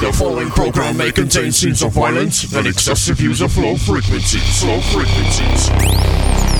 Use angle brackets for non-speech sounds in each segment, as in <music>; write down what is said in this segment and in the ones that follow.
The following program may contain scenes of violence and excessive use of low frequencies. Low frequencies.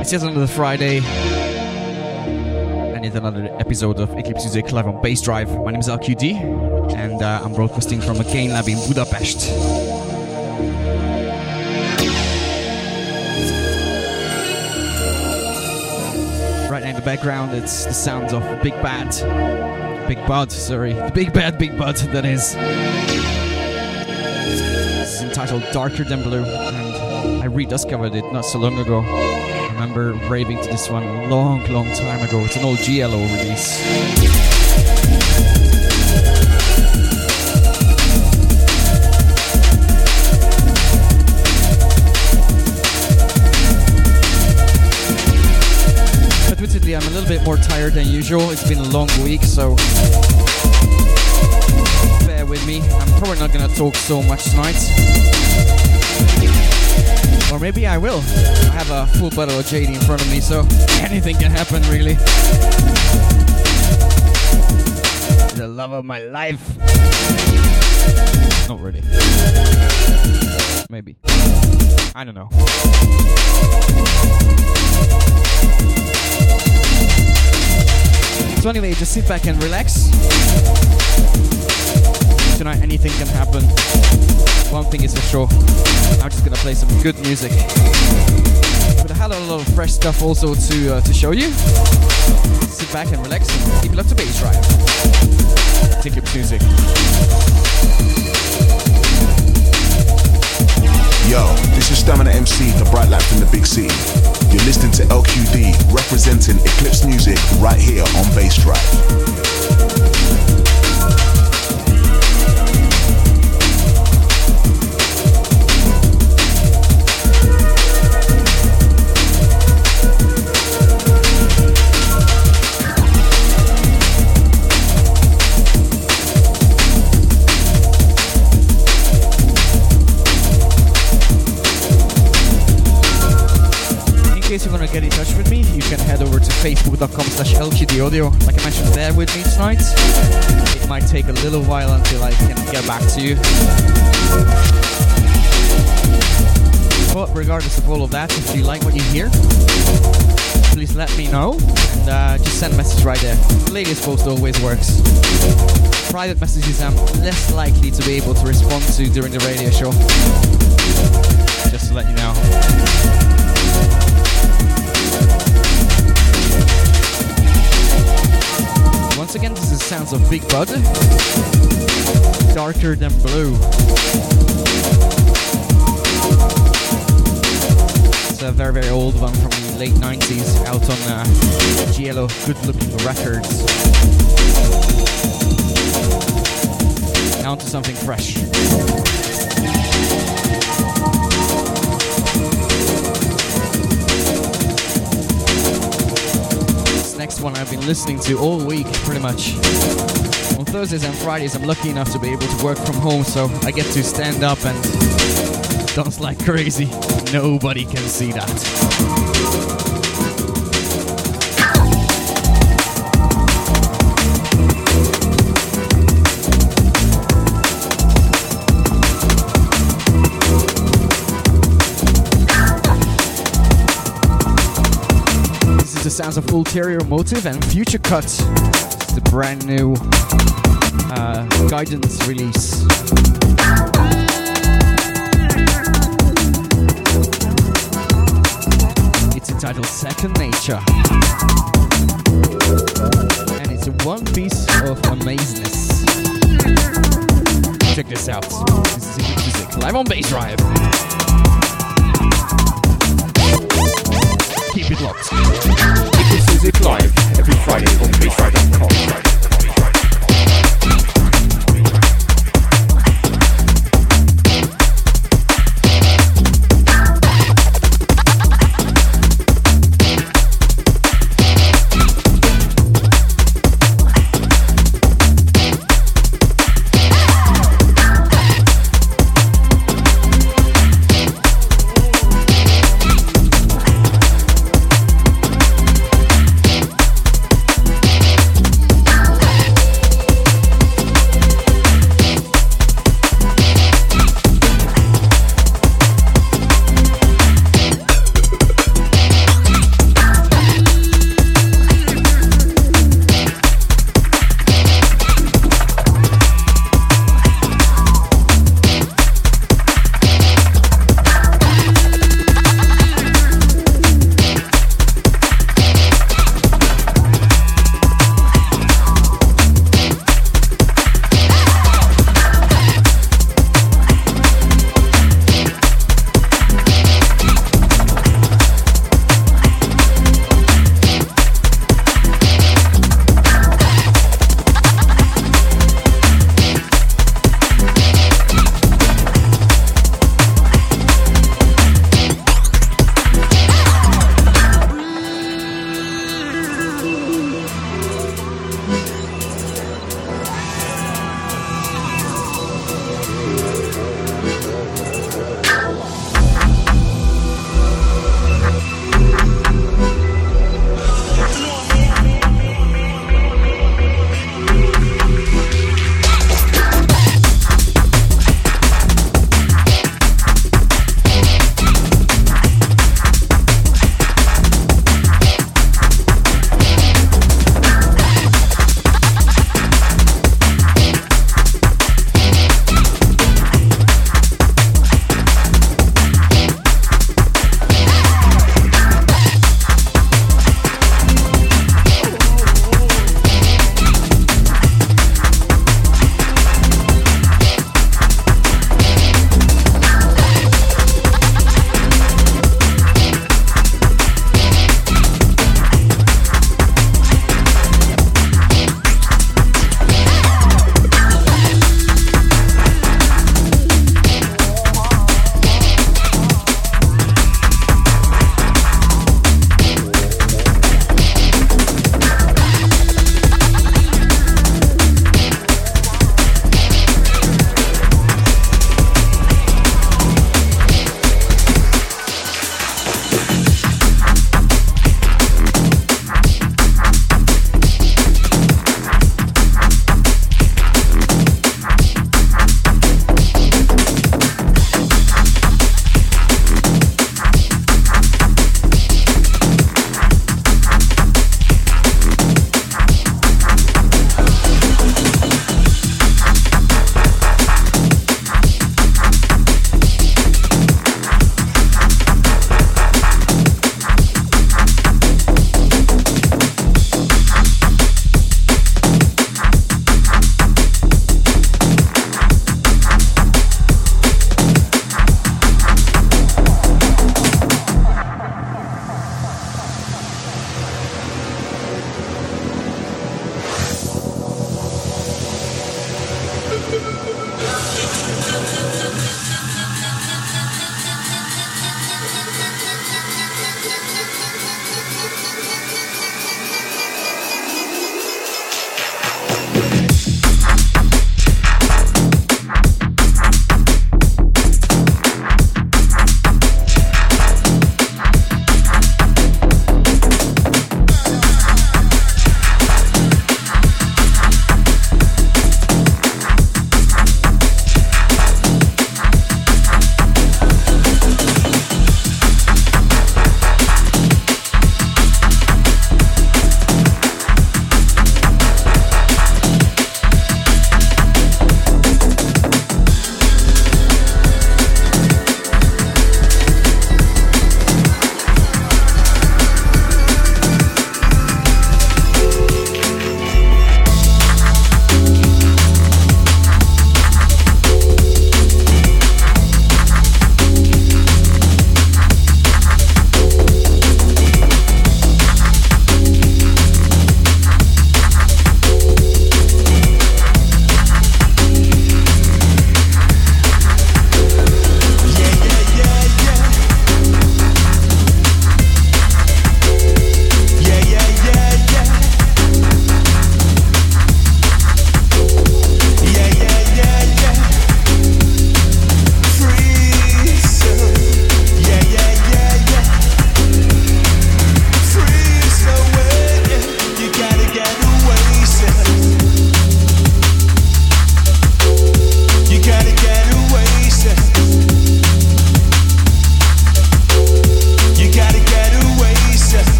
It's yet another Friday. And yet another episode of Eclipse Music live on Bassdrive. My name is LQD, and uh, I'm broadcasting from a Gain Lab in Budapest. Right now in the background, it's the sounds of Big Bad, Big Bud, sorry, the Big Bad Big Bud, that is. This is entitled Darker Than Blue, I rediscovered it not so long ago remember raving to this one a long, long time ago. It's an old GLO release. Admittedly, I'm a little bit more tired than usual. It's been a long week, so bear with me. I'm probably not gonna talk so much tonight. Or maybe I will. I have a full bottle of JD in front of me, so <laughs> anything can happen, really. The love of my life. Not really. Maybe. I don't know. So anyway, just sit back and relax. Tonight anything can happen. One thing is for sure, I'm just gonna play some good music. But hell of a lot of fresh stuff also to uh, to show you. Sit back and relax and keep it up to Bassdrive. Take your music. Yo, this is Stamina MC, the bright light from the big city. You're listening to LQD representing Eclipse Music right here on Bassdrive. case slash lqdaudio. Like I mentioned, bear with me tonight. It might take a little while until I can get back to you. But regardless of all of that, if you like what you hear, please let me know and uh, just send a message right there. The latest post always works. Private messages I'm less likely to be able to respond to during the radio show. Just to let you know. Once again, this is sounds of Big Bud. Darker than blue. It's a very, very old one from the late 90s out on uh, GLO Good Looking Records. Now to something fresh. Next one I've been listening to all week, pretty much. On Thursdays and Fridays, I'm lucky enough to be able to work from home, so I get to stand up and dance like crazy. Nobody can see that. Sounds of Ulterior Motive and Future Cut. The brand new uh, guidance release. It's entitled Second Nature. And it's one piece of amazingness. Check this out. This is music live on Bassdrive. Keep it locked. Eclipse Music live every Friday on bassdrive.com.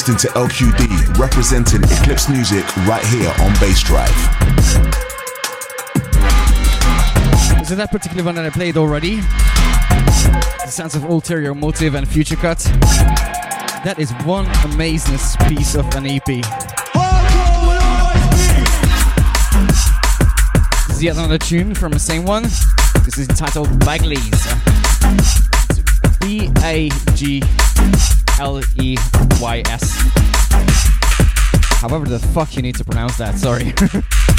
listening to LQD representing Eclipse Music right here on Bassdrive. So that particular one that I played already, the sounds of Ulterior Motive and Future Cut, that is one amazing piece of an EP. This is yet another tune from the same one. This is entitled Bagley's. B A G L E However the fuck you need to pronounce that, sorry. <laughs>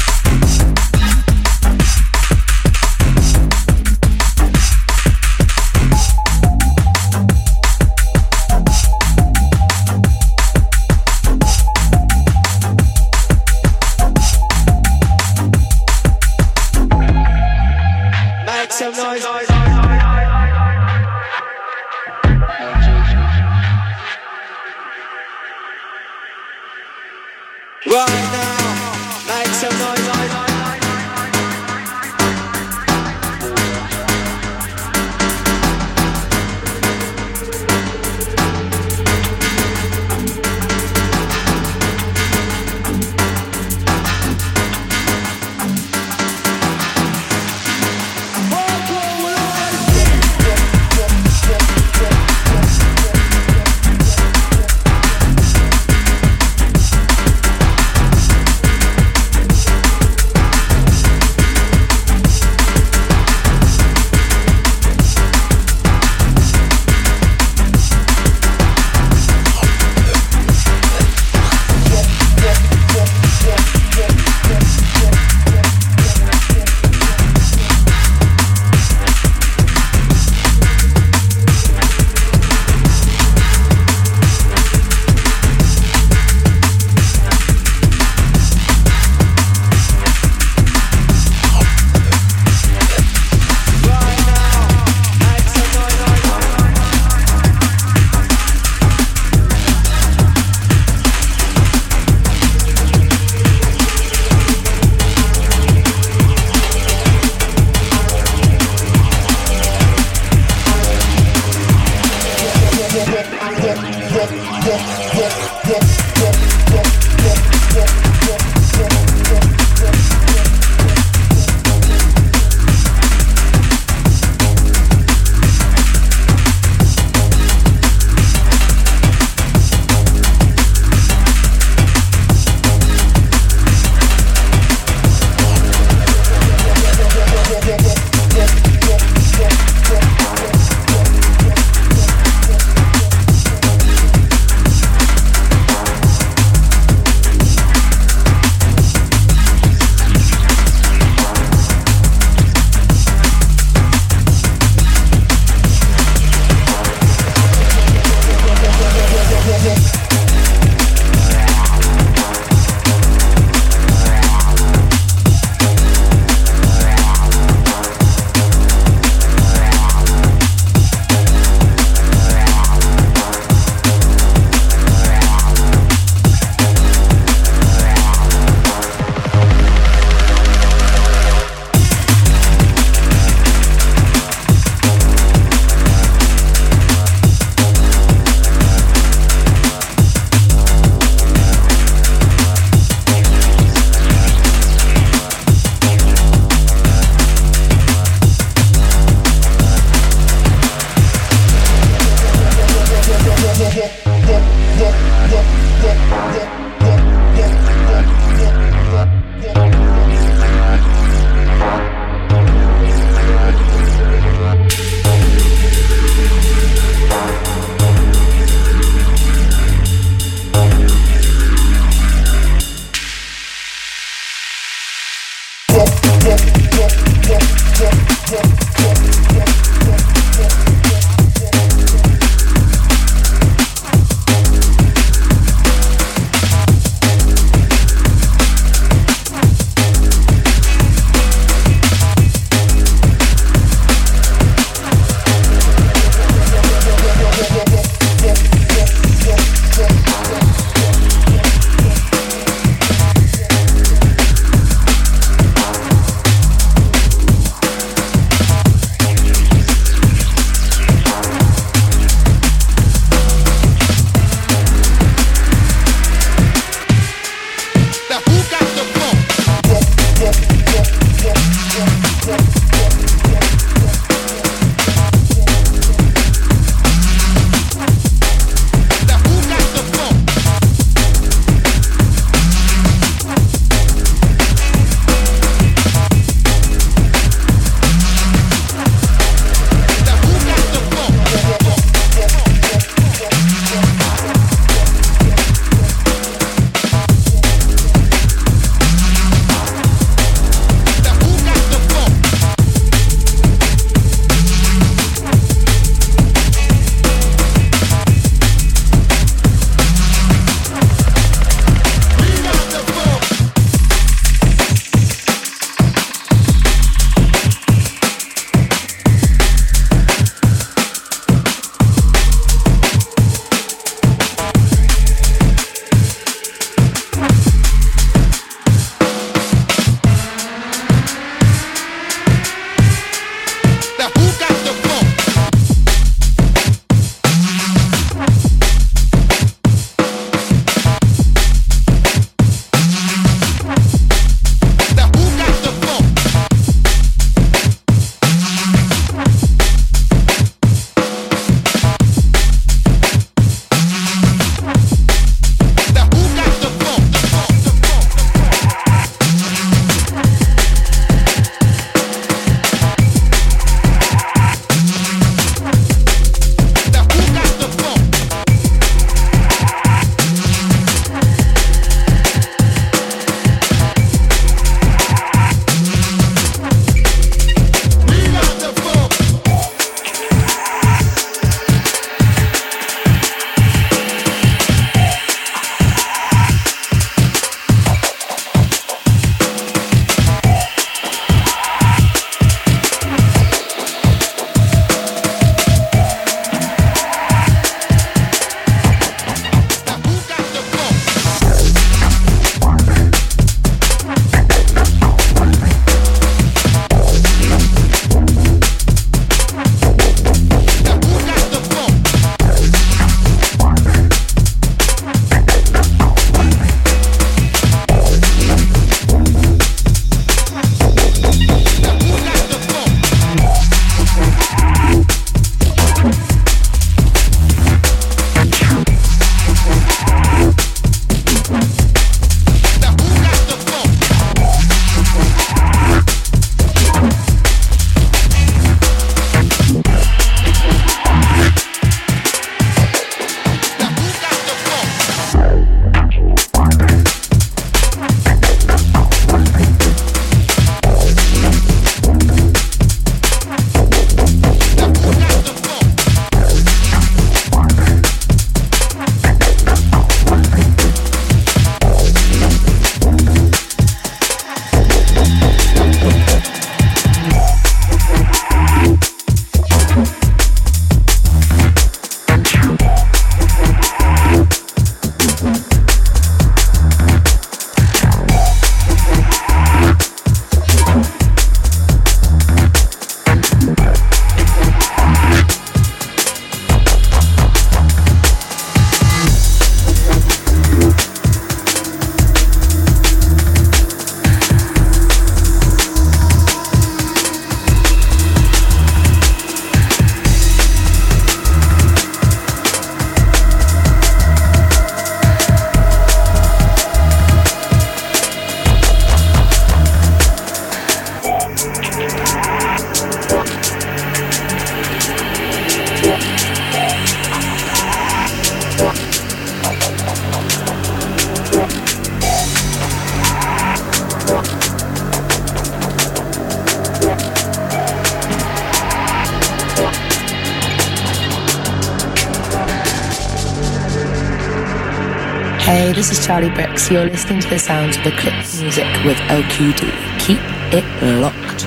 You're listening to the sounds of Eclipse Music with LQD. Keep it locked.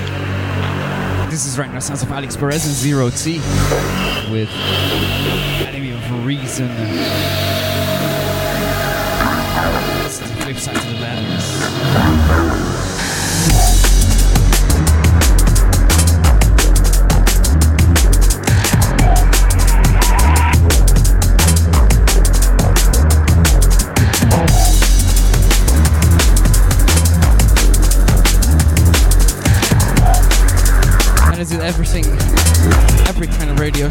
This is right now sounds of Alix Perez and Zero T with Enemy of Reason. It's the flip side to the letters.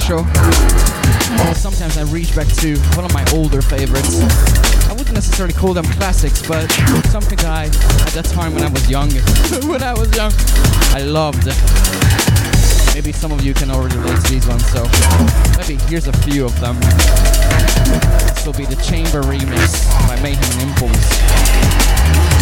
Sometimes I reach back to one of my older favorites. I wouldn't necessarily call them classics, but something that I, at that time when I was young, <laughs> when I was young, I loved. Maybe some of you can already relate to these ones, so maybe here's a few of them. This will be the Chamber remix by Mayhem Impulse.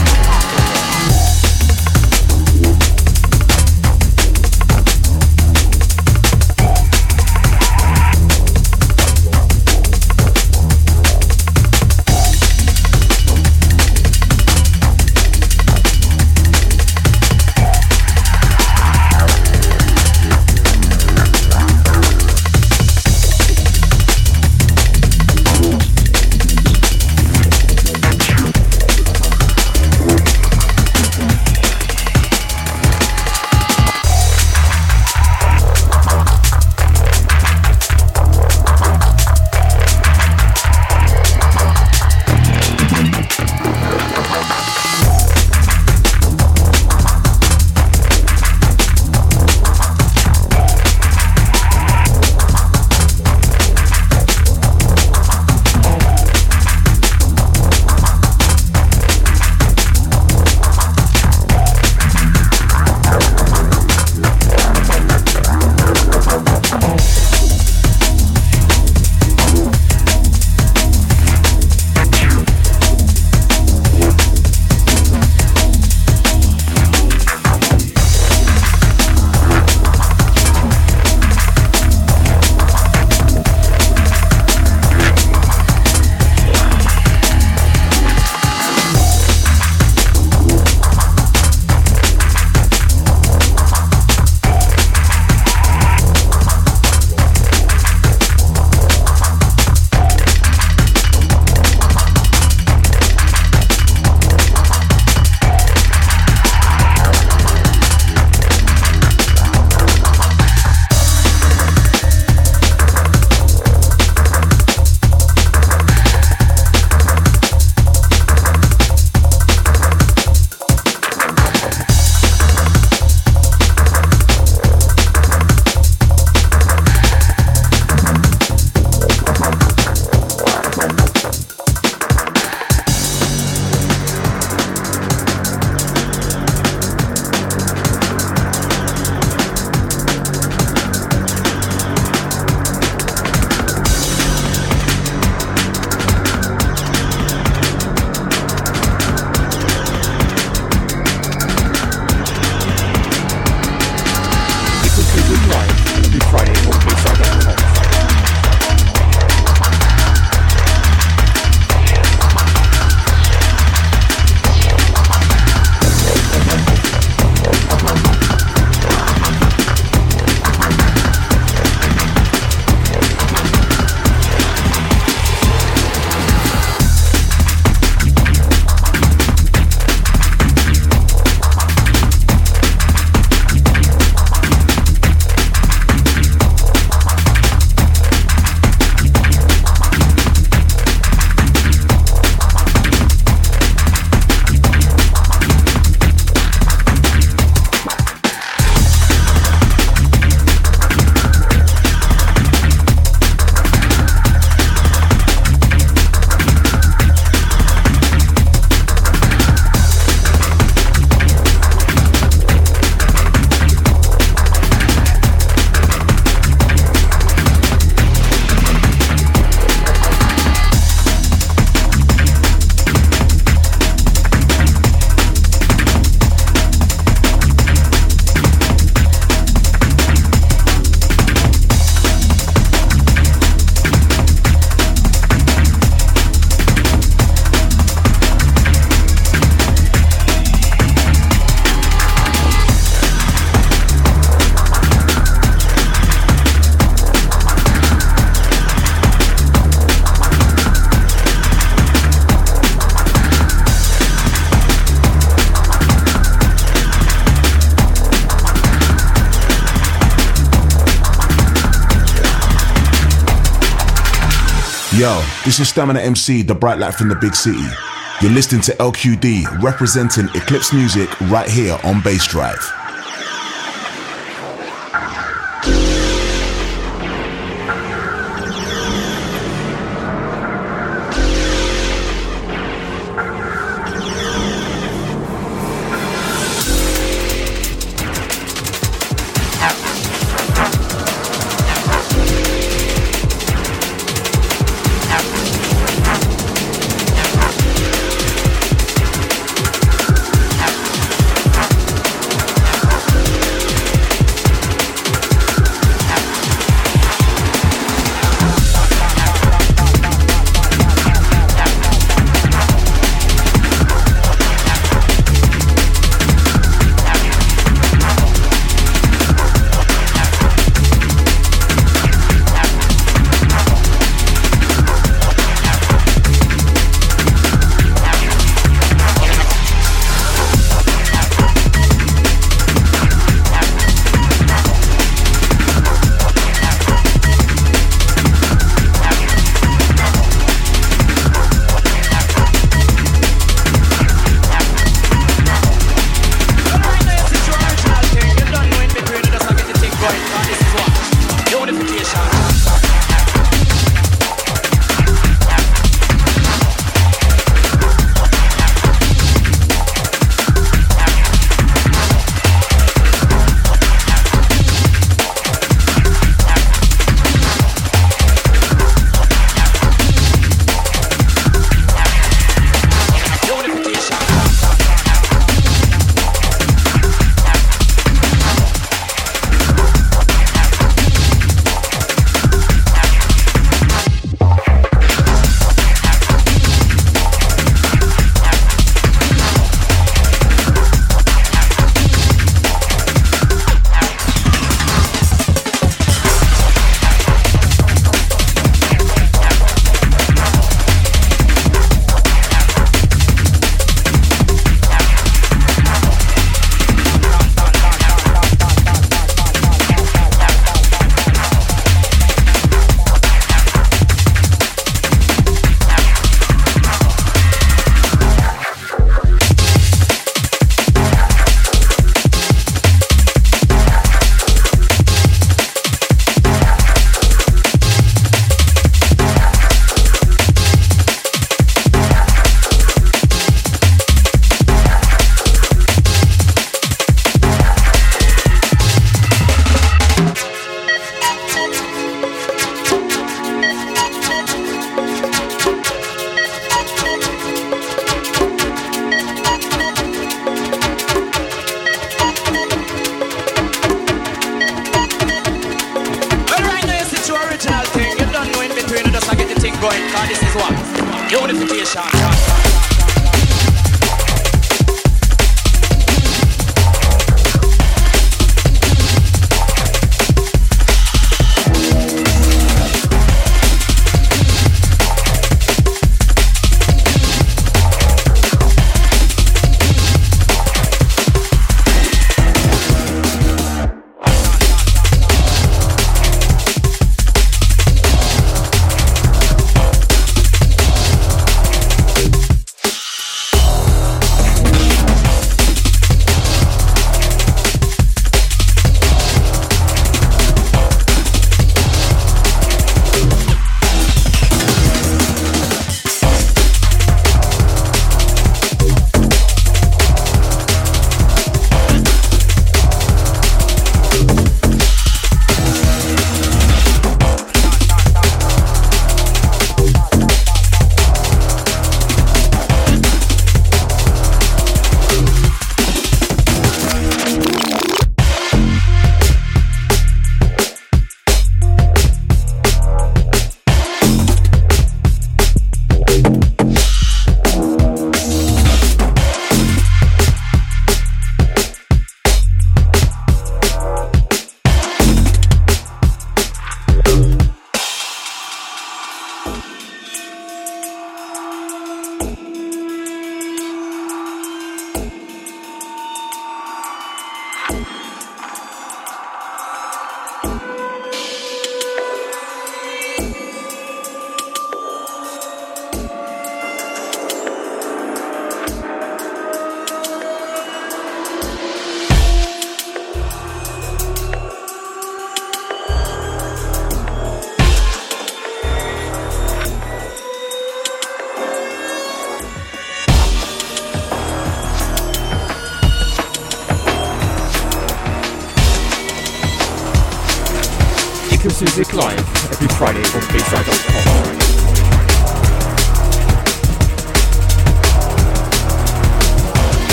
This is Stamina MC, the bright light from the big city. You're listening to LQD representing Eclipse Music right here on Bassdrive.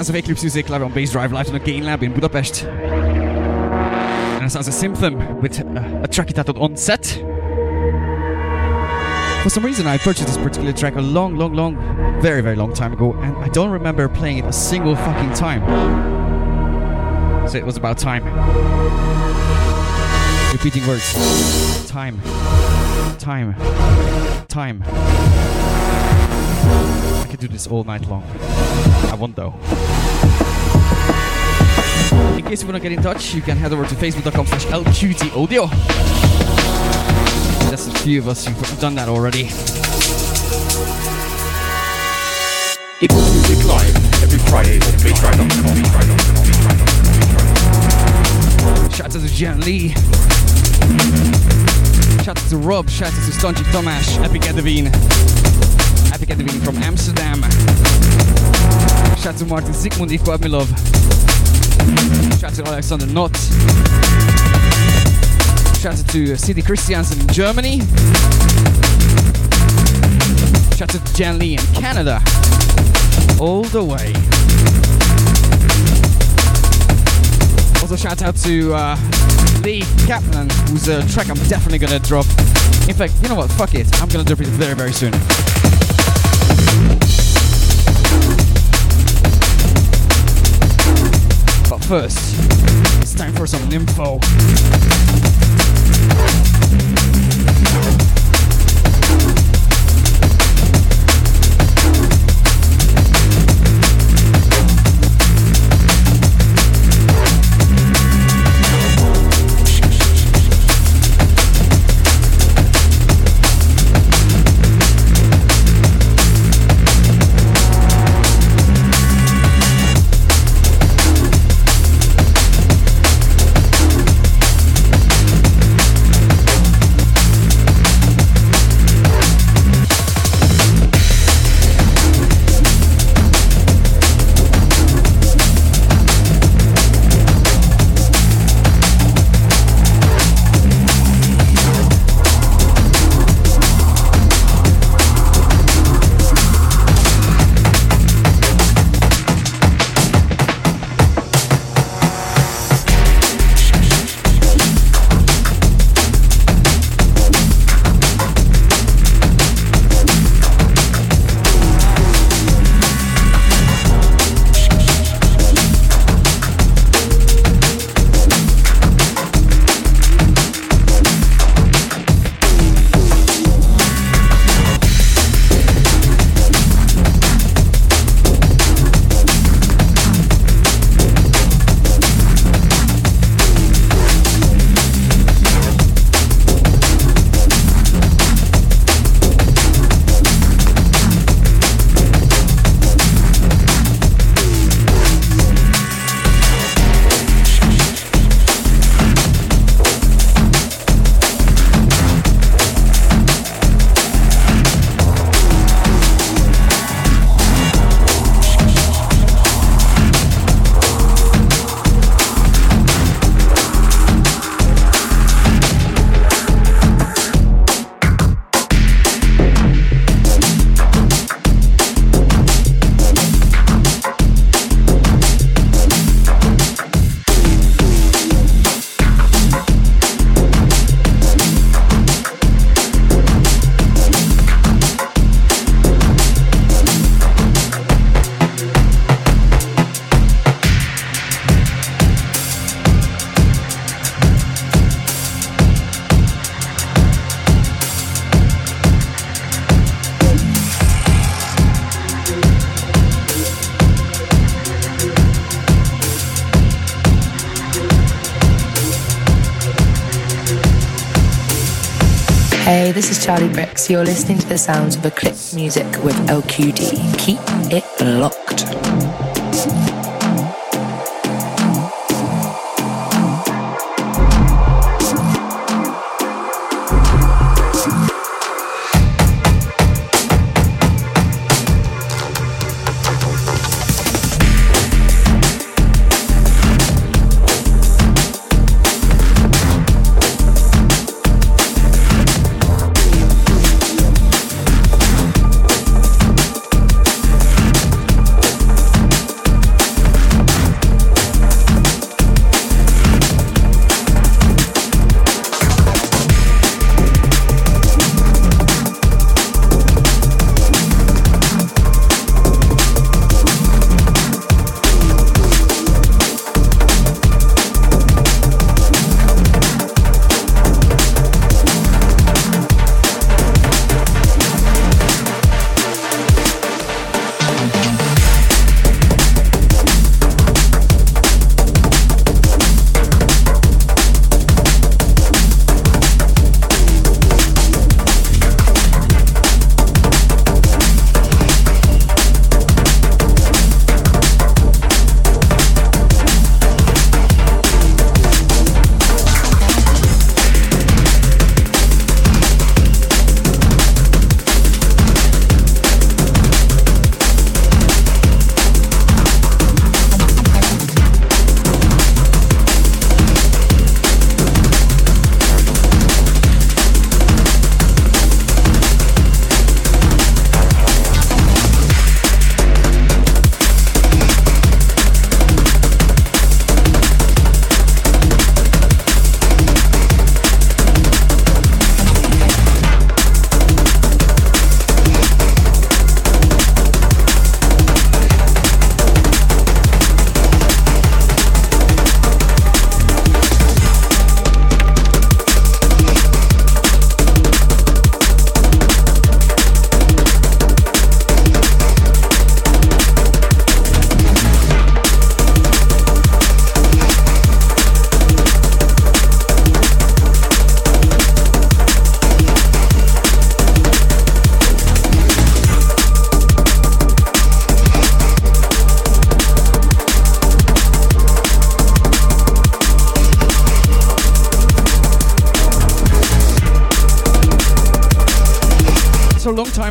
Sounds of Eclipse Music live on Bassdrive live in the Gain Lab in Budapest. And it sounds of Symptom with uh, a track titled On Set. For some reason, I purchased this particular track a long, long, long, very, very long time ago, and I don't remember playing it a single fucking time. So it was about time. Repeating words. Time. Time. Time. I could do this all night long. I won't though. In case you want to get in touch, you can head over to facebook.com slash LQD audio. There's a few of us who've done that already. Eclipse Music live every Friday on bassdrive.com. Shout out to Jan Lee. Shout out to Rob. Shout out to Stonchi Tomasz. Epic Edevine. Epic Edevine from Amsterdam. Shout out to Martin Sigmund Ikwadmilov. Shout out to Alexander Knott. Shout out to City Christiansen in Germany. Shout out to Jan Lee in Canada. All the way. Also shout out to uh, Lee Kaplan, whose uh, track I'm definitely gonna drop. In fact, you know what? Fuck it. I'm gonna drop it very, very soon. First, it's time for some Nymfo. You're listening to the sounds of Eclipse Music with LQD. Keep it locked.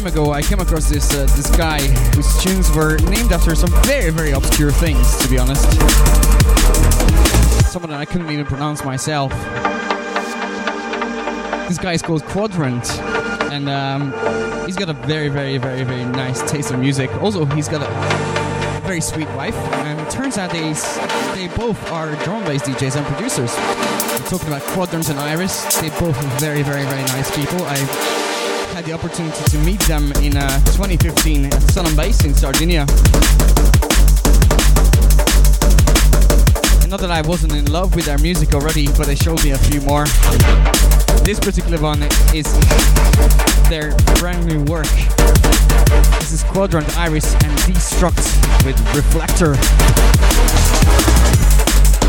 Ago, I came across this uh, this guy whose tunes were named after some very very obscure things. To be honest, some of them I couldn't even pronounce myself. This guy is called Quadrant, and um, he's got a very very very very nice taste of music. Also, he's got a very sweet wife, and turns out they they both are drum-based DJs and producers. I'm talking about Quadrant and Iris. They both are very very very nice people. I had the opportunity to meet them in uh, 2015 at Sun and Bass in Sardinia. And not that I wasn't in love with their music already, but they showed me a few more. This particular one is their brand new work. This is Quadrant Iris and Destruct with Reflector.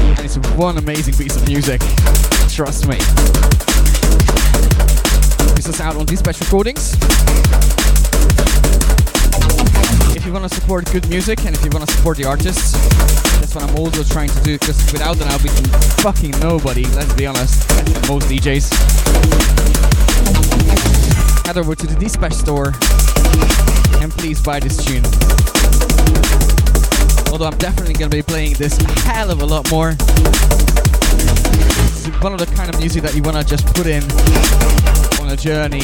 And it's one amazing piece of music. Trust me us out on these special recordings. If you want to support good music and if you want to support the artists, that's what I'm also trying to do because without them I'll be fucking nobody, let's be honest. Most DJs. Head over to the Dispatch store and please buy this tune. Although I'm definitely gonna be playing this a hell of a lot more. It's one of the kind of music that you wanna just put in a journey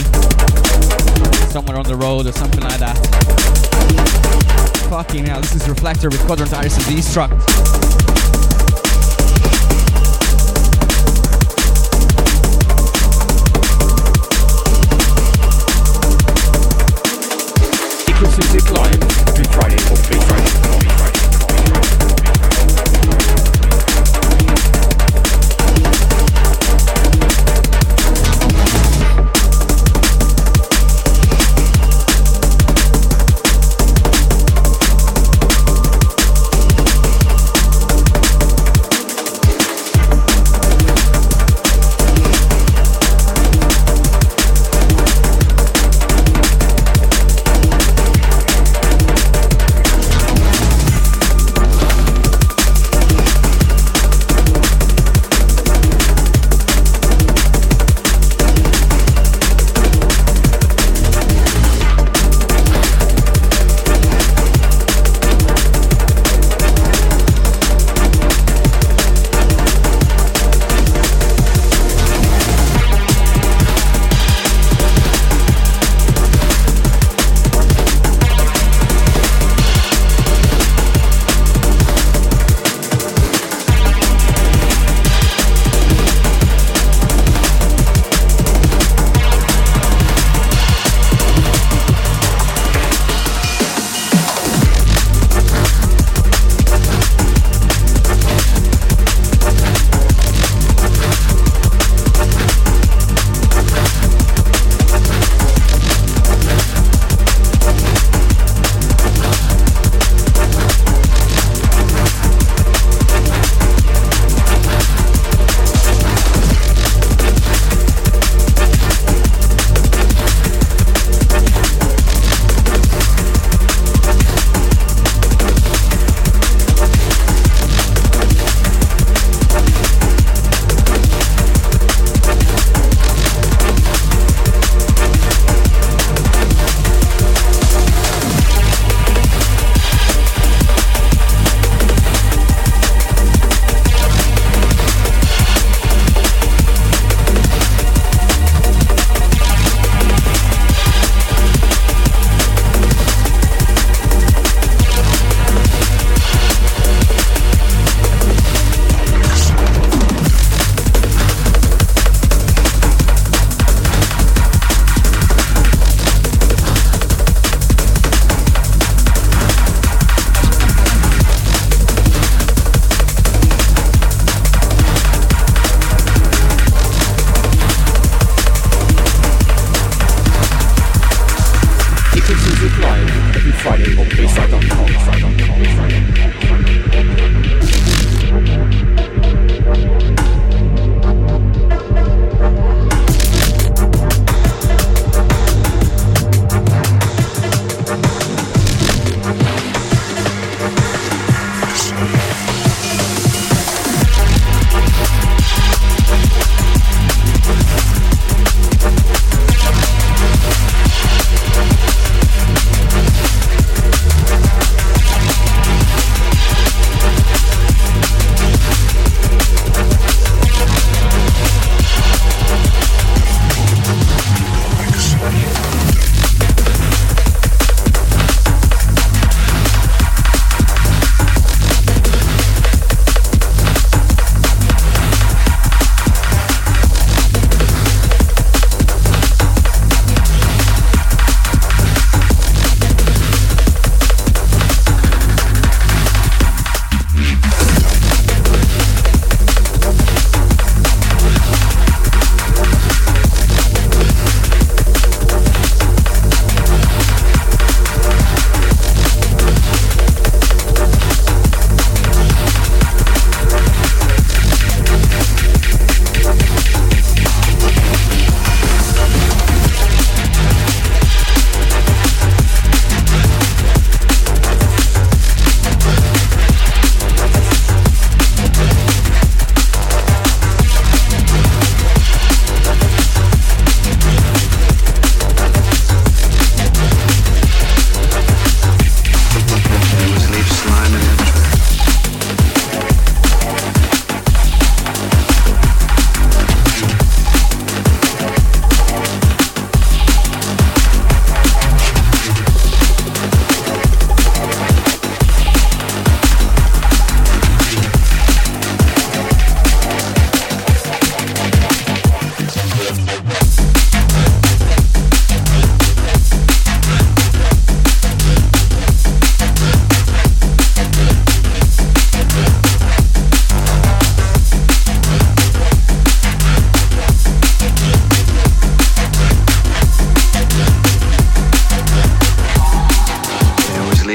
somewhere on the road or something like that. Fucking hell, this is Reflector with Quadrant Iris Destruct.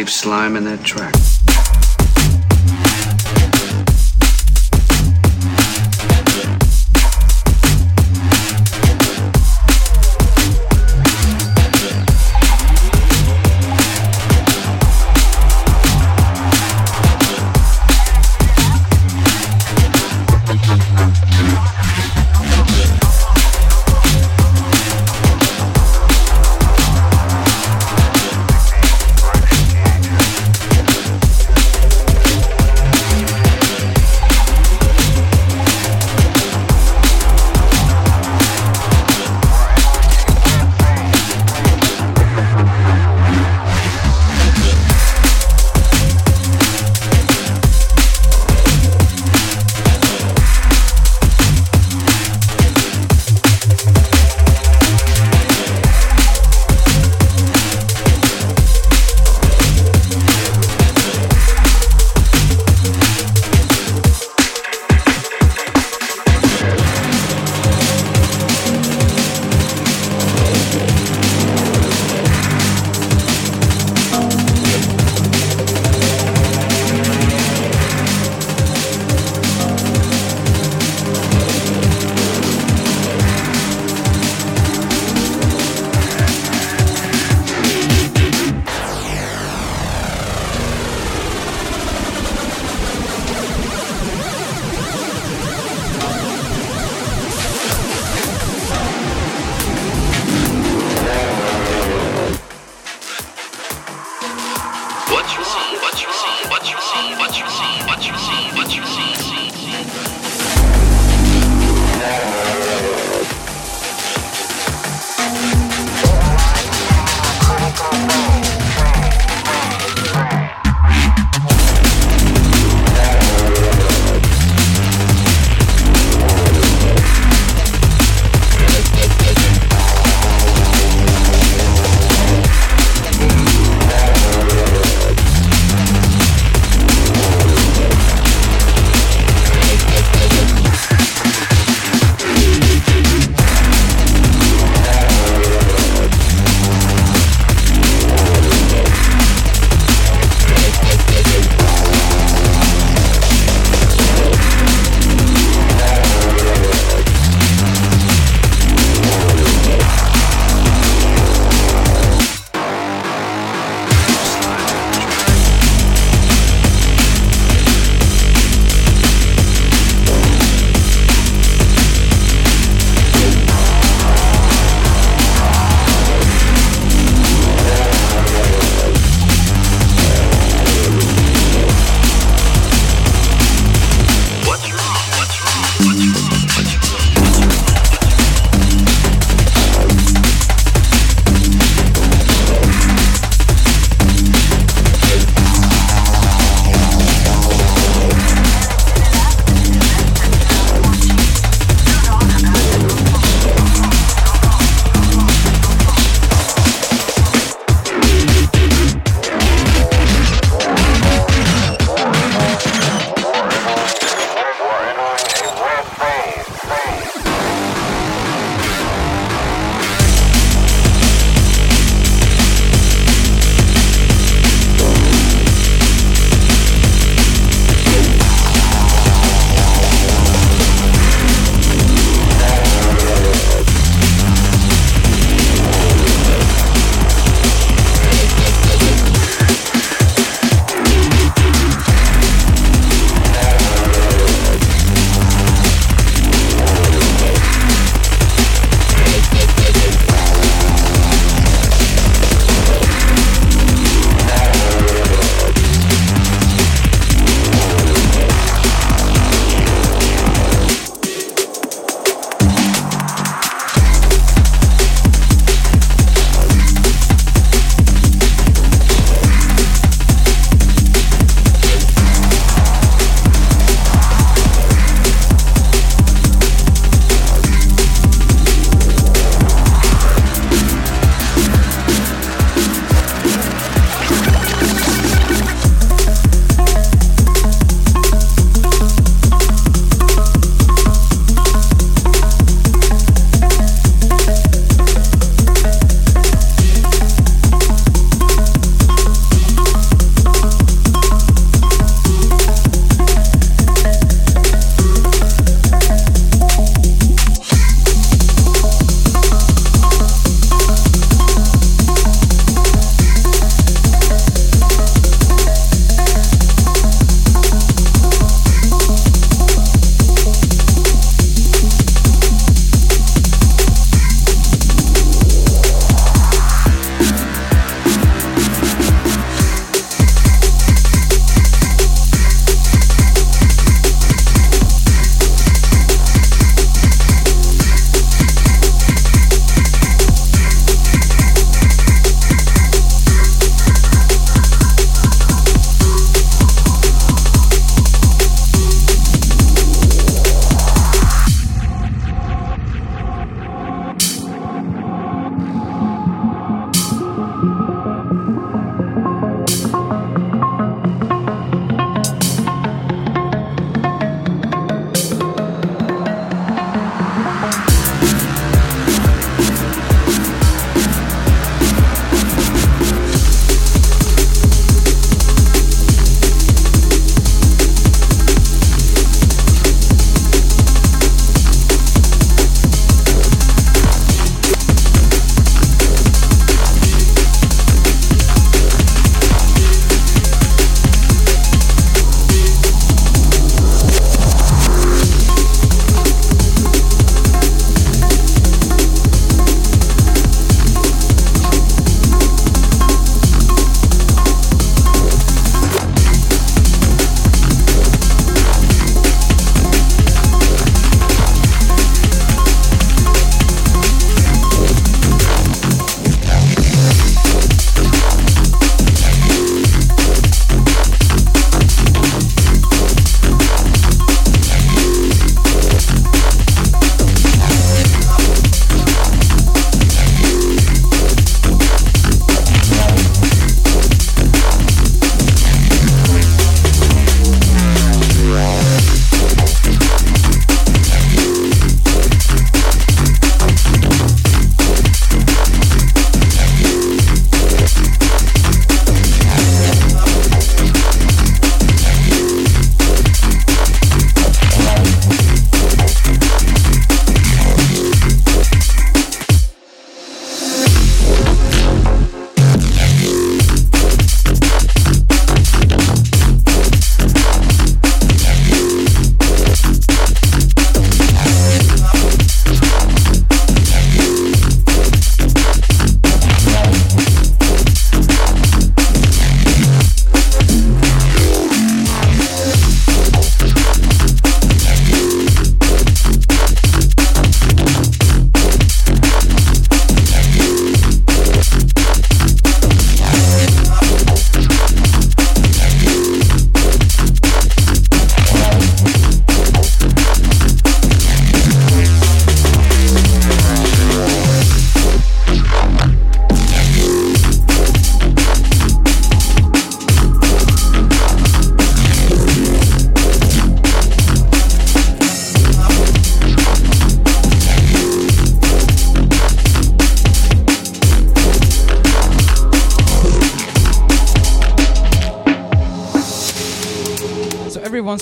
slime in that track.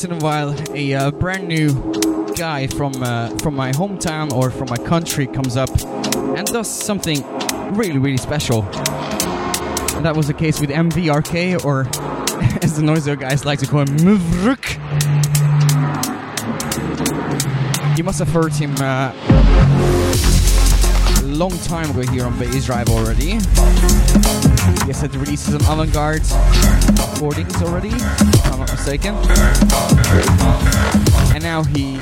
In a while, a uh, brand new guy from uh, from my hometown or from my country comes up and does something really, really special. And that was the case with MVRK, or <laughs> as the Noisia guys like to call him, Mvruk. You must have heard him uh, a long time ago here on Bassdrive already. Yes, had releases on Avantgarde recordings already, mistaken. And now he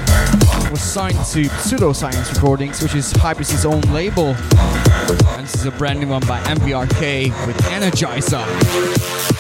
was signed to Pseudoscience Recordings, which is Hybris's own label. And this is a brand new one by MVRK with Energizer.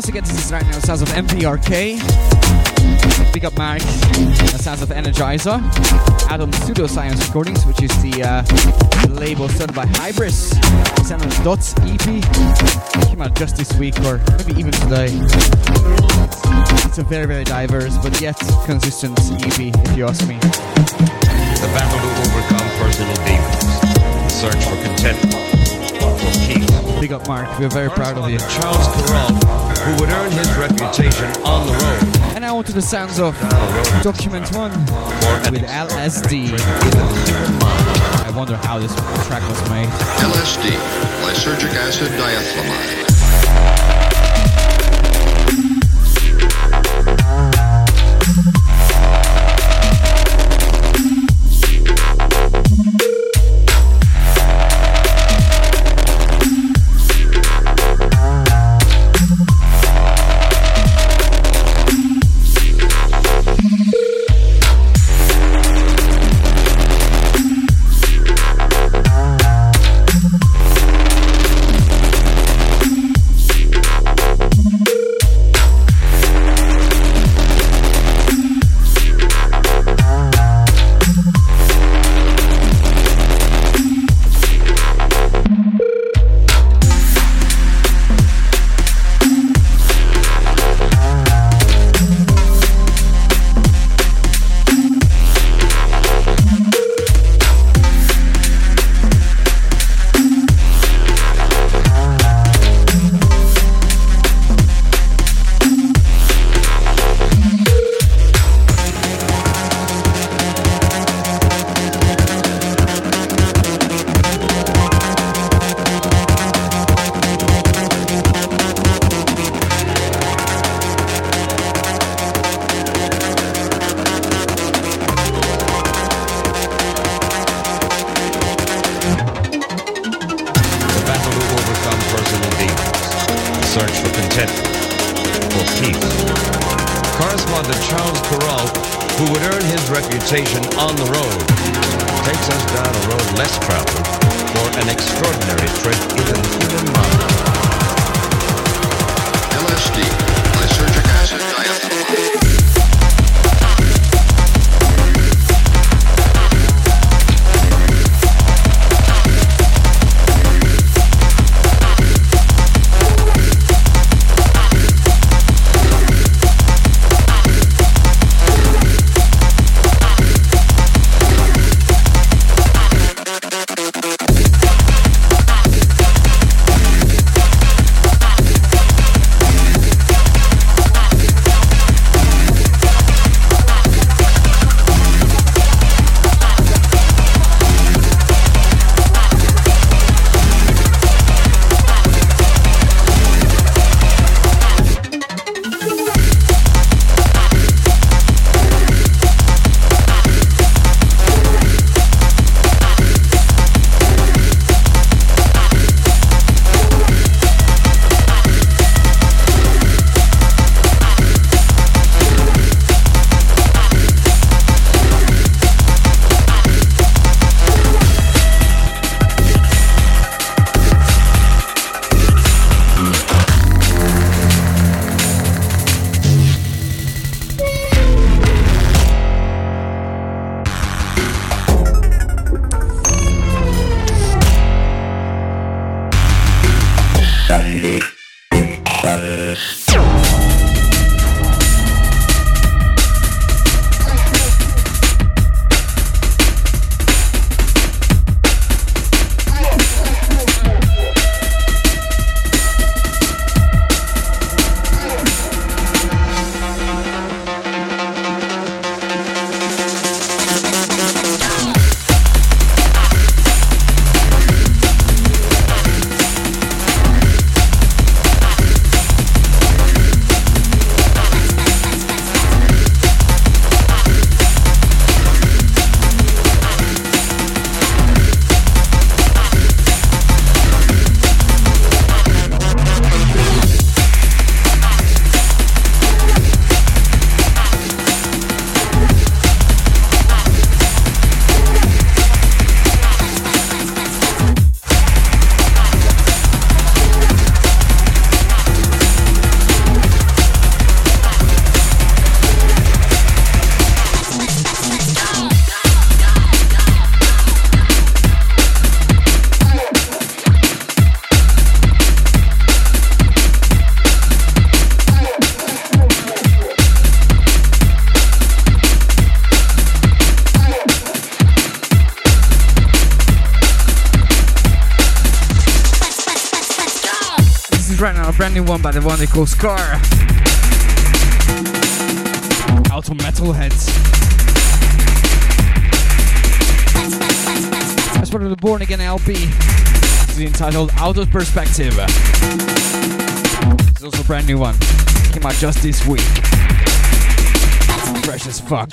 So get to this right now sounds of MVRK. Big up Mark. That sounds of Energizer. On Pseudoscience Recordings, which is the uh, label started by Hybris. Sound of Dots EP. Came out just this week, or maybe even today. It's a very, very diverse, but yet consistent EP, if you ask me. The battle to overcome personal demons. The search for contentment. For peace. Big up Mark. We're very proud of you. Charles Corral, who would earn his reputation on the road. And now onto the sounds of Document One with LSD. I wonder how this track was made. LSD, lysergic acid diethylamide. Chronicles car. Out on Metalheadz. That's part of the Born Again LP. It's entitled Out of Perspective. It's also a brand new one. Came out just this week. Fresh as fuck.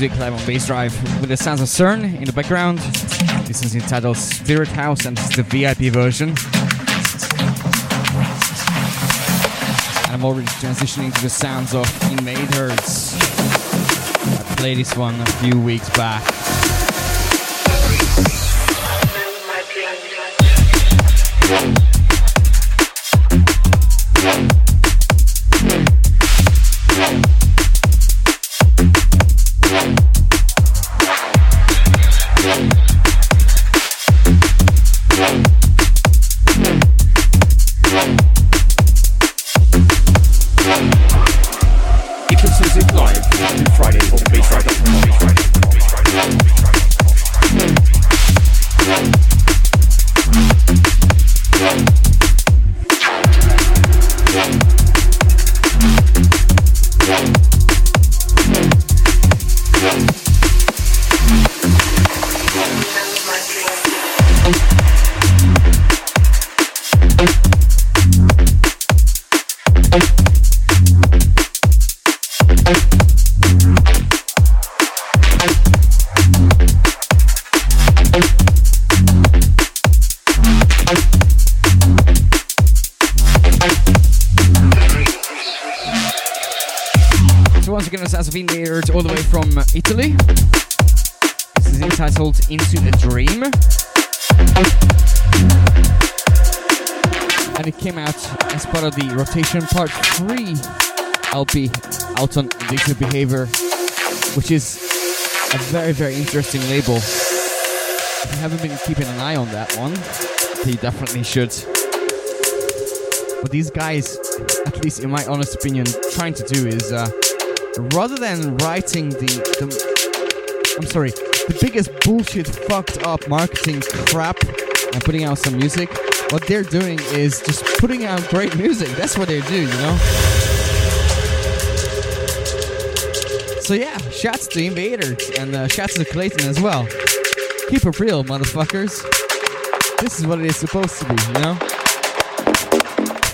Music live on Bassdrive with the sounds of CERN in the background. This is entitled Spirit House and this is the VIP version. And I'm already transitioning to the sounds of Invadhertz. I played this one a few weeks back. Part 3 LP out on Addictive Behavior, which is a very, very interesting label. If you haven't been keeping an eye on that one, you definitely should. What these guys, at least in my honest opinion, trying to do is uh, rather than writing the, the I'm sorry, the biggest bullshit fucked up marketing crap and putting out some music, what they're doing is just putting out great music. That's what they do, you know? So yeah, shots to Invadhertz and uh, shouts to Clayton as well. Keep it real, motherfuckers. This is what it is supposed to be, you know?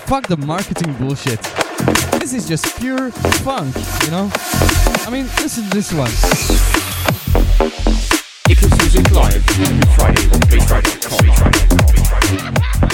Fuck the marketing bullshit. This is just pure funk, you know? I mean, listen to this one. Eclipse Music live Friday on bassdrive.com.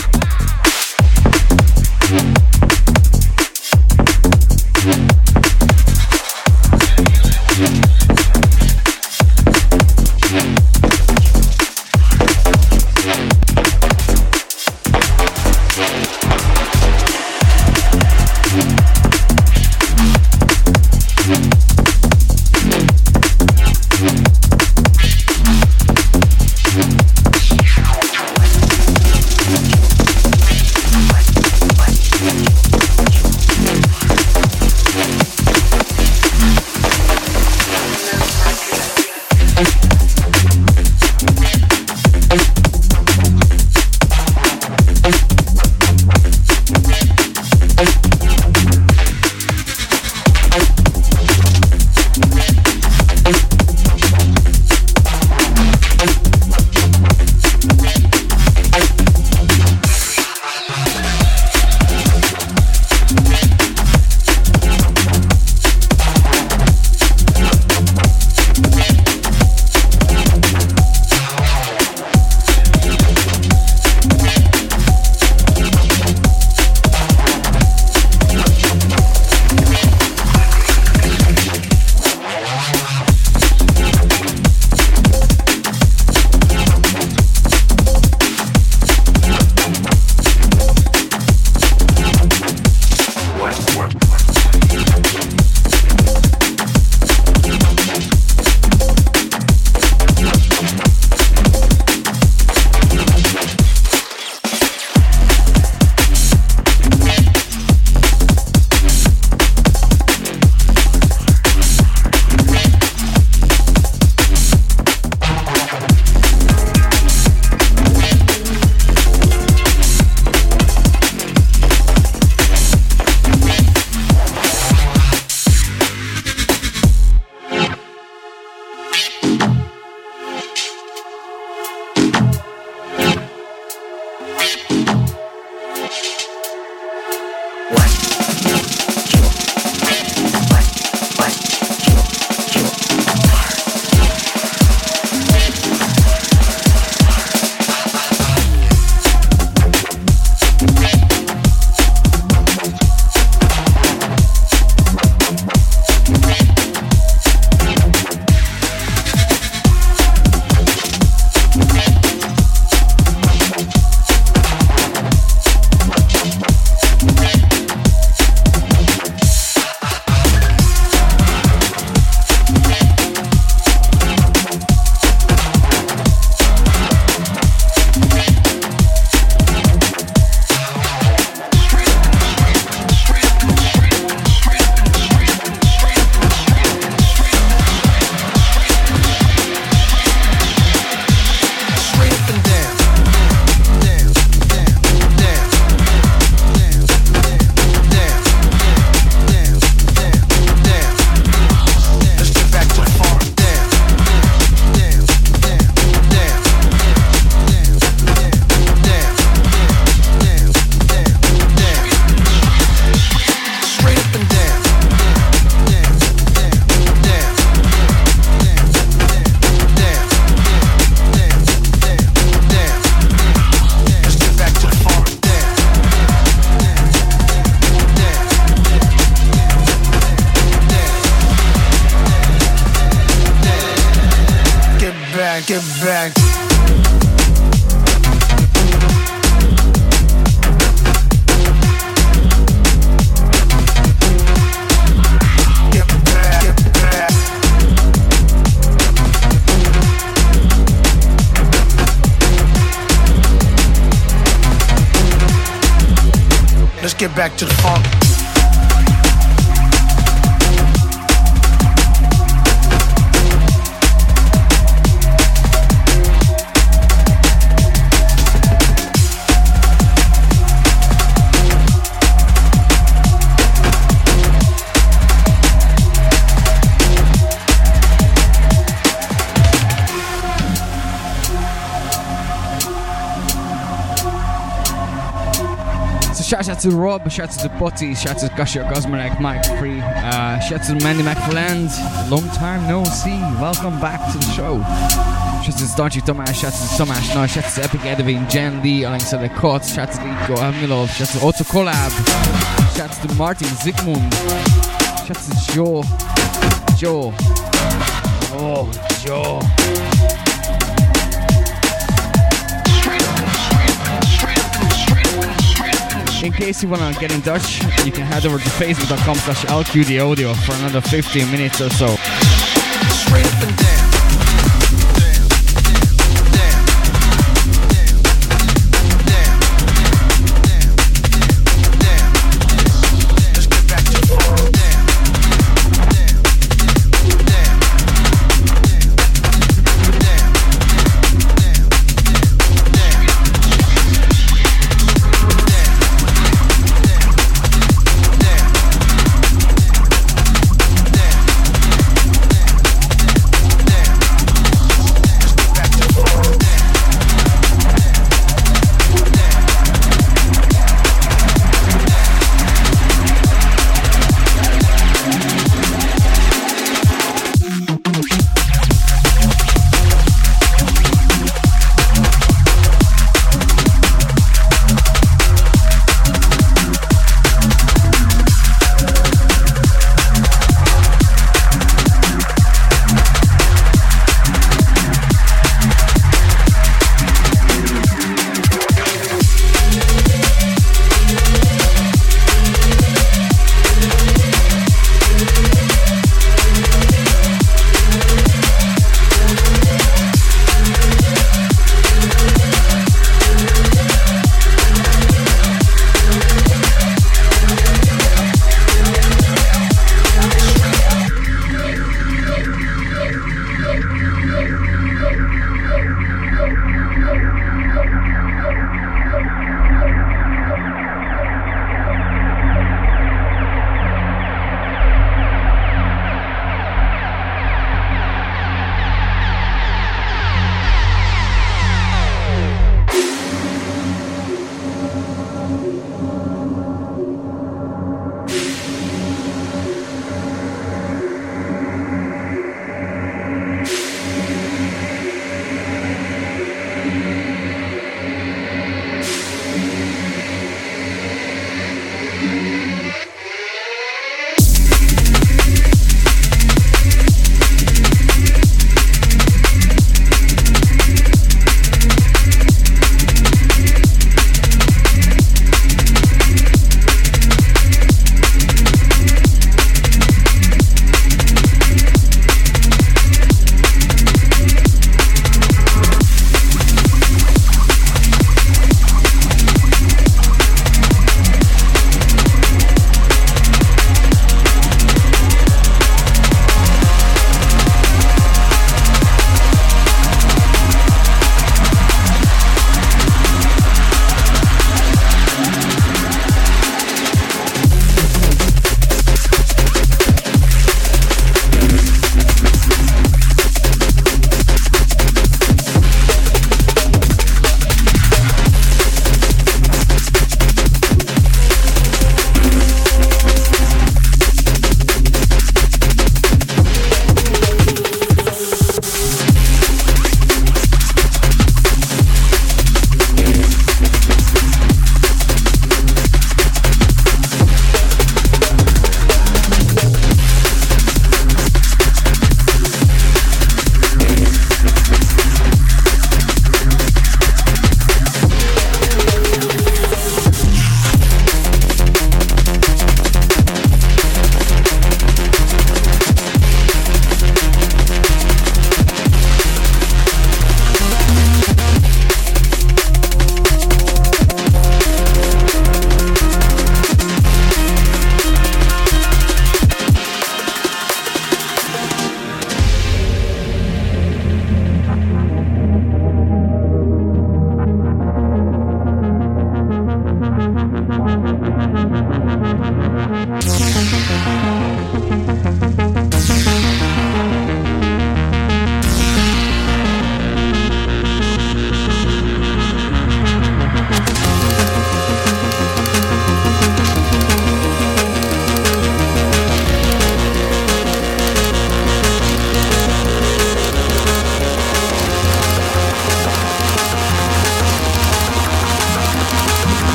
to the. To Rob, shout out to Butty, shout out to Gusher Cosmonac, Mike Free, uh, shout out to Mandy McFland. Long time no see. Welcome back to the show. Shout out to Staunchy Tomasz, shout out to Tomasz, no, shout out to Epic Edwin, Jen Lee, alongside the Cots, shout out to Nico Amilov, shout out to Otto Collab, shout out to Martin Zygmunt, shout out to Joe, Joe, oh, Joe. In case you want to get in touch, you can head over to facebook.com slash lqdaudio for another 15 minutes or so.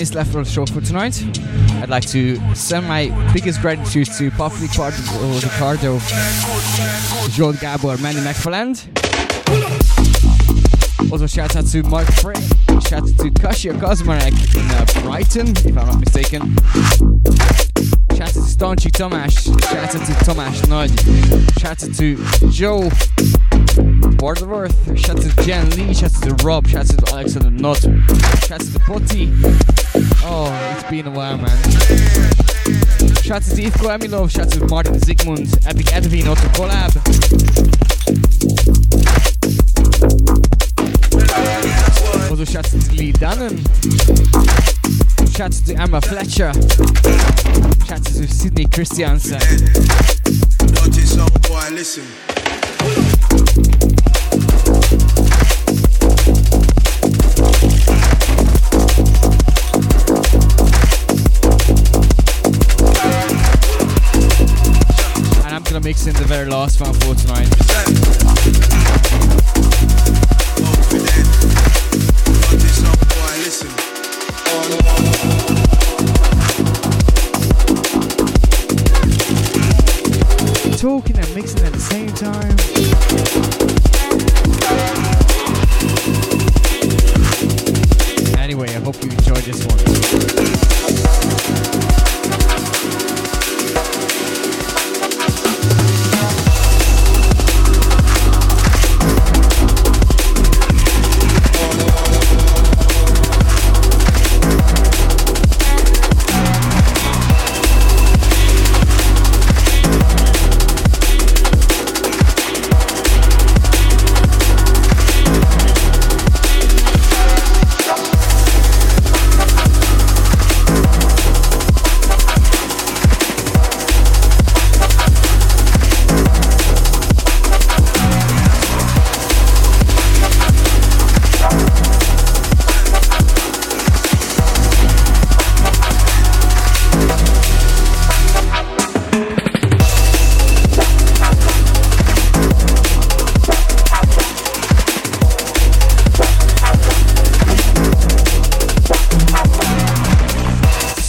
Minutes left on the show for tonight. I'd like to send my biggest gratitude to Pop Ricardo, Ricardo Joel Gabo, Manny McFarland. Also, shout out to Mark Frey, shout out to Kasia Kosmarek in uh, Brighton, if I'm not mistaken. Shout out to Stanchy Tomasz, shout out to Tomasz Nod, shout out to Joe Borderworth, shout out to Jen Lee, shout out to Rob, shout out to Alexander Nutt, shout out to Putty. Oh, it's been a while, man. Shout out to Ifko Emilov, shout out to Martin Zygmunt, Epic Edwin, Otto Collab. Also shout out to Lee Dannon. Shout out to Emma Fletcher. Shout out to Sydney Christiansen. Boy, listen mix the very last one for tonight.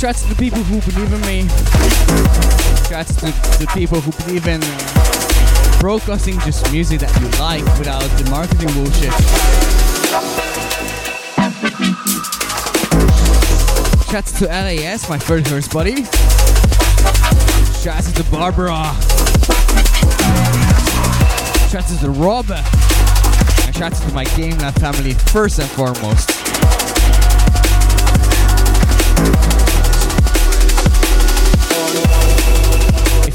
Shout out to the people who believe in me. Shout out to the, people who believe in uh, broadcasting just music that you like without the marketing bullshit. Shout out to LAS, my first verse buddy. Shout out to Barbara. Shout out to Rob. And shout out to my Game Lab family first and foremost.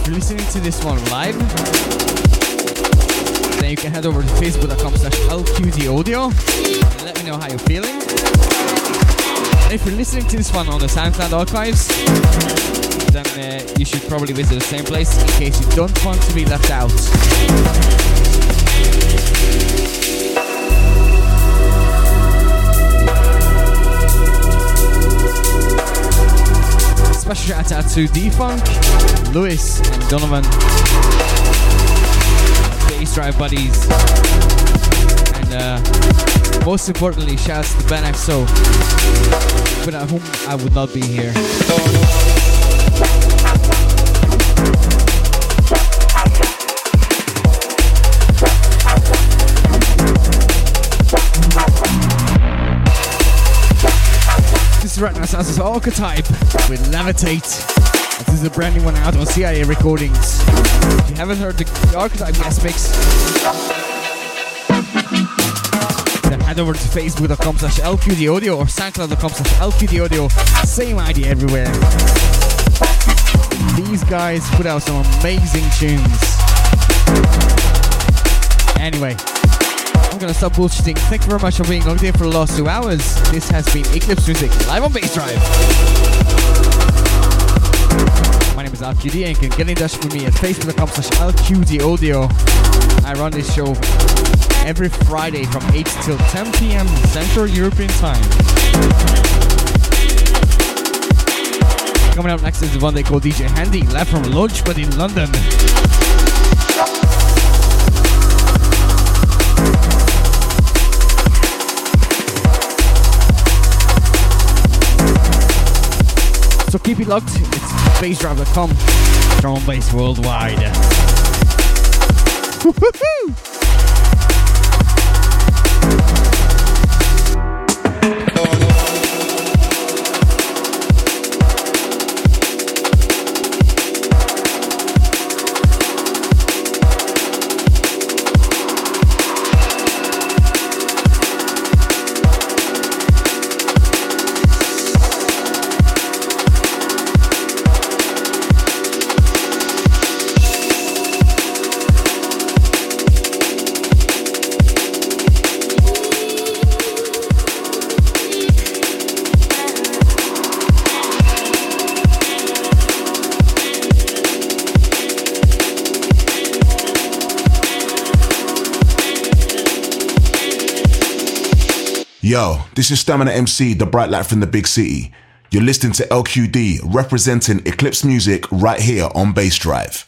If you're listening to this one live, then you can head over to facebook.com slash lqdaudio and let me know how you're feeling. And if you're listening to this one on the SoundCloud archives, then uh, you should probably visit the same place in case you don't want to be left out. Special shout out to D-Funk, Lewis, and Donovan. Bassdrive buddies. And uh, most importantly, shout out to Ben XO, without whom I would not be here. This is right now sounds as Arcatype with Levitate. This is a brand new one out on CIA Recordings. If you haven't heard the, the Arcatype guest mix, then head over to facebook.com slash lqdaudio or soundcloud.com slash lqdaudio. Same ID everywhere. These guys put out some amazing tunes. Anyway, I'm gonna stop bullshitting. Thank you very much for being logged in for the last two hours. This has been Eclipse Music live on Bassdrive. My name is LQD and you can get in touch with me at facebook.com slash LQD Audio. I run this show every Friday from 8 till 10 p.m. Central European Time. Coming up next is the one they call DJ Handy, live from Lunch but in London. So keep it locked. It's bassdrive.com. Drum and bass worldwide. Woo-hoo-hoo! Yo, this is Stamina MC, the bright light from the big city. You're listening to LQD representing Eclipse Music right here on Bassdrive.